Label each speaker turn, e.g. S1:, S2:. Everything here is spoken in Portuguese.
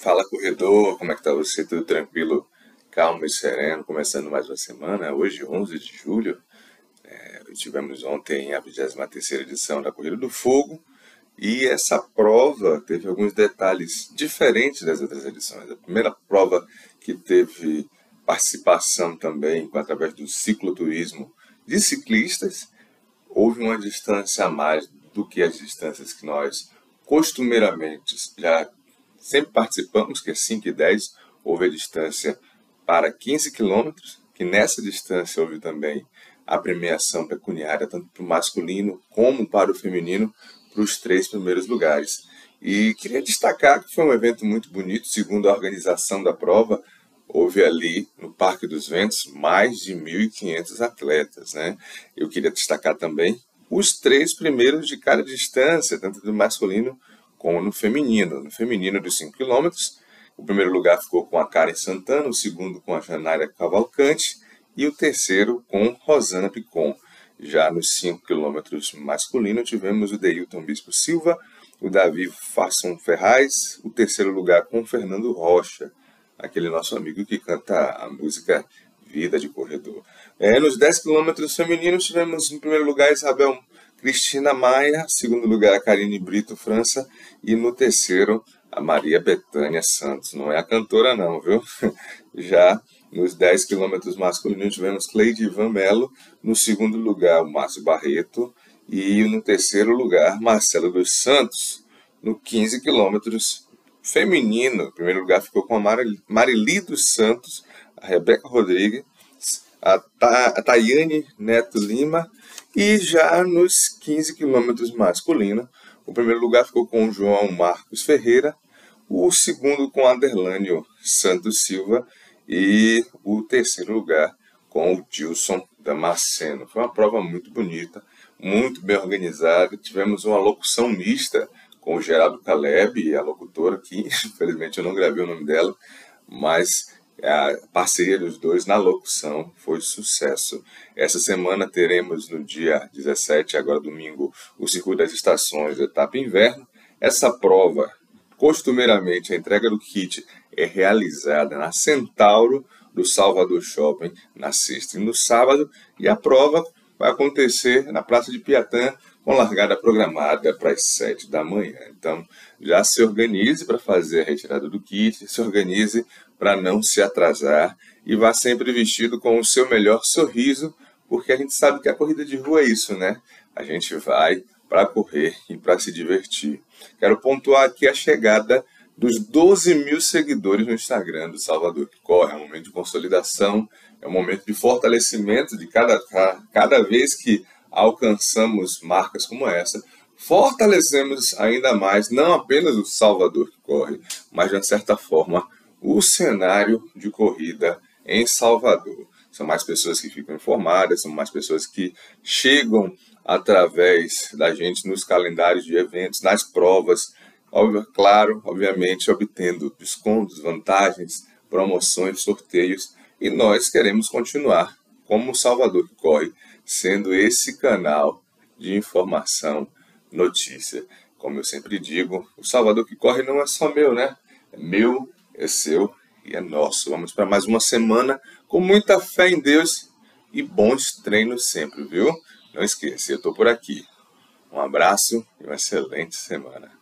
S1: Fala corredor, como é que tá você? Tudo tranquilo, calmo e sereno, começando mais uma semana, hoje 11 de julho. É, tivemos ontem a 23 edição da Corrida do Fogo e essa prova teve alguns detalhes diferentes das outras edições. A primeira prova que teve participação também através do cicloturismo de ciclistas, houve uma distância a mais do que as distâncias que nós costumeiramente já sempre participamos, que é 5 e 10, houve a distância para 15 quilômetros, que nessa distância houve também a premiação pecuniária, tanto para o masculino como para o feminino, para os três primeiros lugares. E queria destacar que foi um evento muito bonito, segundo a organização da prova, houve ali no Parque dos Ventos mais de 1.500 atletas. Né? Eu queria destacar também os três primeiros de cada distância, tanto do masculino como no feminino. No feminino dos 5 km, o primeiro lugar ficou com a Karen Santana, o segundo com a Janária Cavalcante e o terceiro com Rosana Picon. Já nos 5 km masculino tivemos o Deilton Bispo Silva, o Davi Fasson Ferraz, o terceiro lugar com o Fernando Rocha, aquele nosso amigo que canta a música Vida de Corredor. É, nos 10 quilômetros femininos tivemos em primeiro lugar Isabel Cristina Maia, segundo lugar a Karine Brito França e no terceiro a Maria Betânia Santos. Não é a cantora não, viu? Já nos 10 quilômetros masculinos tivemos Cleide Ivan Melo, no segundo lugar o Márcio Barreto e no terceiro lugar Marcelo dos Santos. No 15 quilômetros feminino, em primeiro lugar ficou com a Marili dos Santos, a Rebeca Rodrigues, a, Ta a Tayane Neto Lima e já nos 15 quilômetros masculino, o primeiro lugar ficou com o João Marcos Ferreira, o segundo com Aderlânio Santos Silva e o terceiro lugar com o Dilson Damasceno. Foi uma prova muito bonita, muito bem organizada. Tivemos uma locução mista com o Geraldo Caleb, a locutora aqui, infelizmente eu não gravei o nome dela, mas a parceria dos dois na locução foi sucesso. Essa semana teremos no dia 17, agora domingo, o Circuito das Estações, etapa inverno. Essa prova, costumeiramente, a entrega do kit é realizada na Centauro do Salvador Shopping na sexta e no sábado, e a prova vai acontecer na Praça de Piatã, com largada programada para as 7 da manhã. Então, já se organize para fazer a retirada do kit, se organize para não se atrasar e vá sempre vestido com o seu melhor sorriso, porque a gente sabe que a corrida de rua é isso, né? A gente vai para correr e para se divertir. Quero pontuar aqui a chegada dos 12 mil seguidores no Instagram do Salvador corre. É um momento de consolidação, é um momento de fortalecimento de cada, cada vez que alcançamos marcas como essa, fortalecemos ainda mais não apenas o Salvador que corre, mas de certa forma o cenário de corrida em Salvador. São mais pessoas que ficam informadas, são mais pessoas que chegam através da gente nos calendários de eventos, nas provas, óbvio, claro, obviamente obtendo descontos, vantagens, promoções, sorteios, e nós queremos continuar como o Salvador que corre, sendo esse canal de informação, notícia. Como eu sempre digo, o Salvador que corre não é só meu, né? É meu é seu e é nosso. Vamos para mais uma semana com muita fé em Deus e bons treinos sempre, viu? Não esqueça, eu estou por aqui. Um abraço e uma excelente semana.